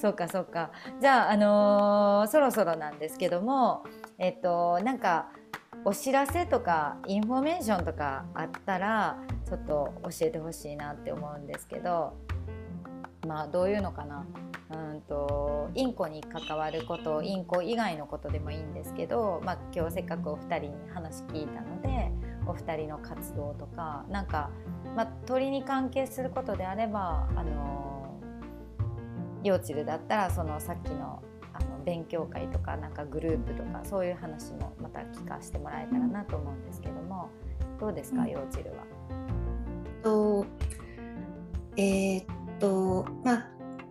そうかそうか。じゃあ、あのーそろそろなんですけどもえっとなんかお知らせとかインフォメーションとかあったらちょっと教えてほしいなって思うんですけどまあどういうのかな。うんとインコに関わることインコ以外のことでもいいんですけど、まあ、今日せっかくお二人に話聞いたのでお二人の活動とかなんか、まあ、鳥に関係することであればあの幼稚ルだったらそのさっきのあの勉強会とかなんかグループとかそういう話もまた聞かせてもらえたらなと思うんですけどもどうですか、うん幼稚ルは？とえーっとまあ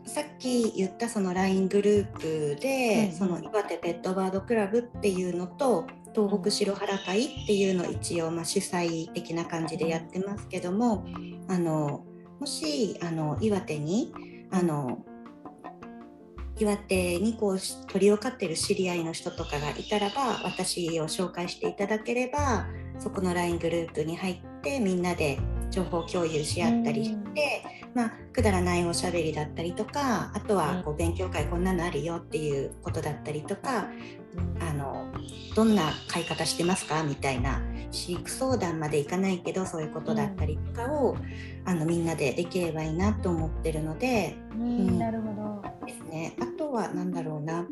さっき言ったその LINE グループで、うんその岩手ペットバードクラブっていうのと東北白原会っていうのを一応まあ主催的な感じでやってますけどもあのもしあの岩手にあの岩手にこうし鳥を飼ってる知り合いの人とかがいたらば私を紹介していただければそこの LINE グループに入ってみんなで情報共有し合ったりして、まあ、くだらないおしゃべりだったりとかあとはこう勉強会こんなのあるよっていうことだったりとかあのどんな飼い方してますかみたいな飼育相談までいかないけどそういうことだったりとかを、あのみんなでできればいいなと思ってるのでうん。んは何だろうな。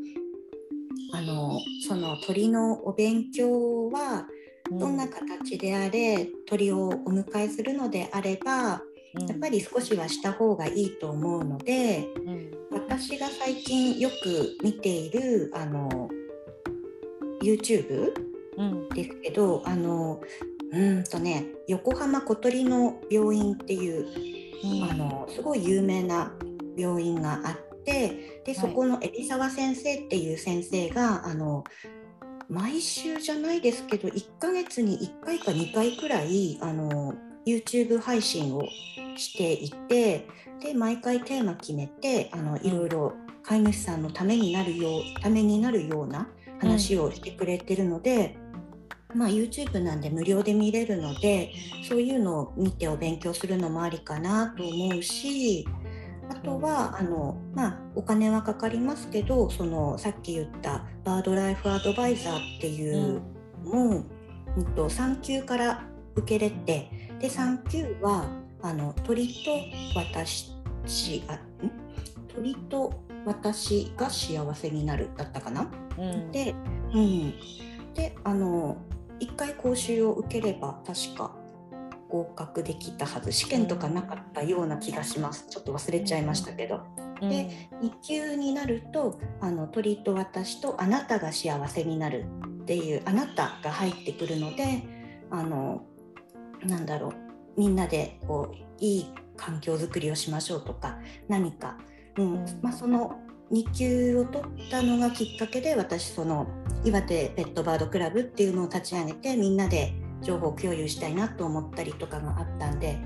あのその鳥のお勉強はどんな形であれ鳥をお迎えするのであればやっぱり少しはした方がいいと思うのでうん。私が最近よく見ているあの YouTube うん。ですけどあのうーんとね横浜小鳥の病院っていううん。あのすごい有名な病院があってでそこの海老沢先生っていう先生があの毎週じゃないですけど1ヶ月に1回か2回くらいあの YouTube 配信をしていてで毎回テーマ決めてあのいろいろ飼い主さんのためになるようためになるような話をしてくれてるので、まあ、YouTube なんで無料で見れるのでそういうのを見てお勉強するのもありかなと思うしあとはあの、まあ、お金はかかりますけどそのさっき言ったバードライフアドバイザーっていうのも、うんと3級から受けれてで3級はあの鳥と私あん？鳥と私が幸せになるだったかな？うん。で、うん、であの1回講習を受ければ確か合格できたはず試験とかなかったような気がします。ちょっと忘れちゃいましたけど、うん。で2級になるとあの鳥と私とあなたが幸せになるっていうあなたが入ってくるのであのなんだろう。みんなでこういい環境づくりをしましょうとか何か、うん。うん。まあ、その2級を取ったのがきっかけで私その岩手ペットバードクラブっていうのを立ち上げてみんなで情報共有したいなと思ったりとかがあったんで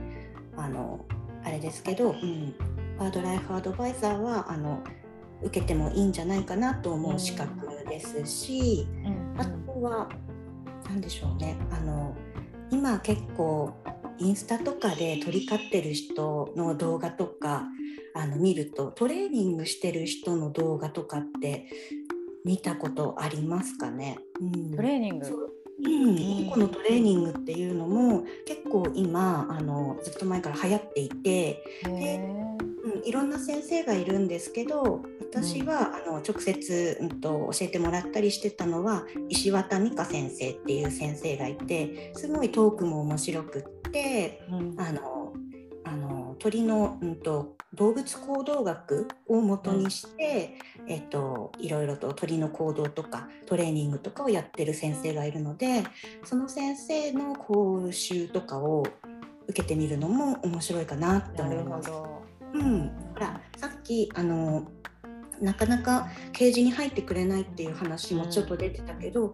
あのあれですけど、うん、バードライフアドバイザーはあの受けてもいいんじゃないかなと思う資格ですし、うん。あとは何でしょうね。あの今結構インスタとかで鳥飼ってる人の動画とかあの見るとトレーニングしてる人の動画とかって見たことありますかね、うん、トレーニング？そううん、インコのトレーニングっていうのも結構今あのずっと前から流行っていて、へー。うん、いろんな先生がいるんですけど私は、あの直接、うん、と教えてもらったりしてたのは石渡美香先生っていう先生がいてすごいトークも面白くってうん。あの鳥の、うん、と動物行動学を元にして、えっと、いろいろと鳥の行動とかトレーニングとかをやってる先生がいるのでその先生の講習とかを受けてみるのも面白いかなって思います。ほど。うん、ほらさっきあのなかなかケージに入ってくれないっていう話もちょっと出てたけど、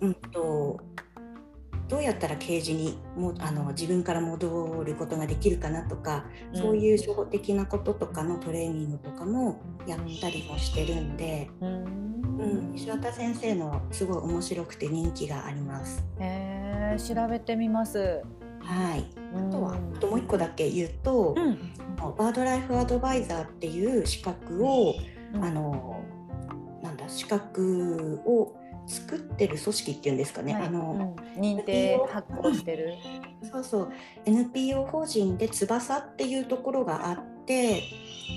うんうんとどうやったらケージにもあの自分から戻ることができるかなとか、うん。そういう初歩的なこととかのトレーニングとかもやったりもしてるんで、うん。うん、石渡先生のすごい面白くて人気があります。へー調べてみます。はい、ああとはあともう一個だけ言うと、うん。バードライフアドバイザーっていう資格をあのなんだ資格を作ってる組織っていうんですかね、はい。あの、うん。認定発行してる。そうそう。NPO 法人で翼っていうところがあって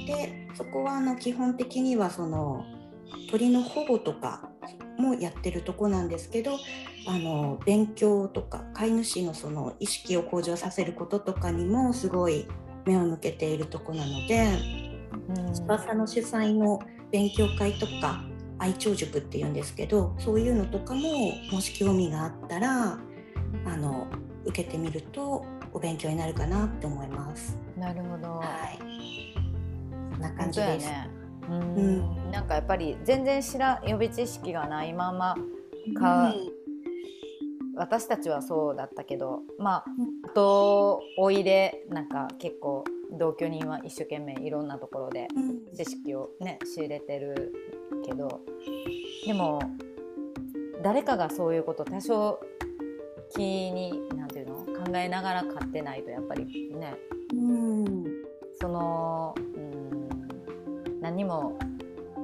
でそこはあの基本的にはその鳥の保護とかもやってるとこなんですけどあの勉強とか飼い主のその意識を向上させることとかにもすごい目を向けているとこなのでうん。翼の主催の勉強会とか愛鳥塾っていうんですけどそういうのとかももし興味があったらあの受けてみるとお勉強になるかなって思います。なるほど。はい。な感本じです。ね。うん、なんかやっぱり全然知ら予備知識がないままか私たちはそうだったけどまあとおいでなんか結構同居人は一生懸命いろんなところでうんうん知識をね仕入れてるけどでも誰かがそういうこと多少気になんていうの？考えながら買ってないとやっぱりね。うん。そのうん何も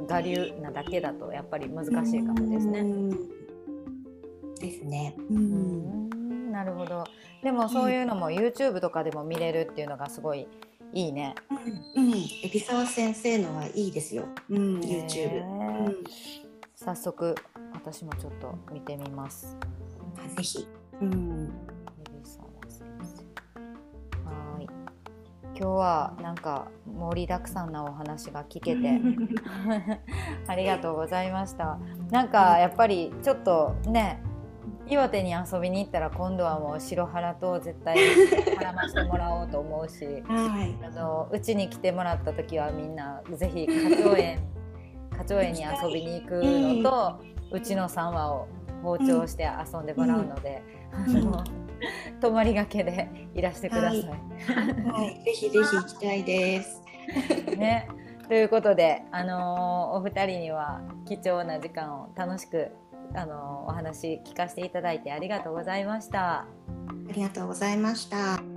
我流なだけだとやっぱり難しいかもですね。うん。ですね。ううんん。なるほど。でもそういうのも YouTube とかでも見れるっていうのがすごいいいね。うん、海老沢先生のはいいですよ。うん、へ YouTube。ーうん早速私もちょっと見てみます。あぜひ。うん。はーい今日はなんか盛りだくさんなお話が聞けて ありがとうございました。なんかやっぱりちょっとね岩手に遊びに行ったら今度はもう白原と絶対絡ましてもらおうと思うしはい。あのうちに来てもらった時はみんなぜひ花鳥園花鳥園に遊びに行くのと、うちの3羽を包丁して遊んでもらうので、あの泊まりがけでいらしてください。はい。ぜひぜひ行きたいです。ね、ということで、あのーお二人には貴重な時間を楽しく、あのお話聞かせていただいてありがとうございました。ありがとうございました。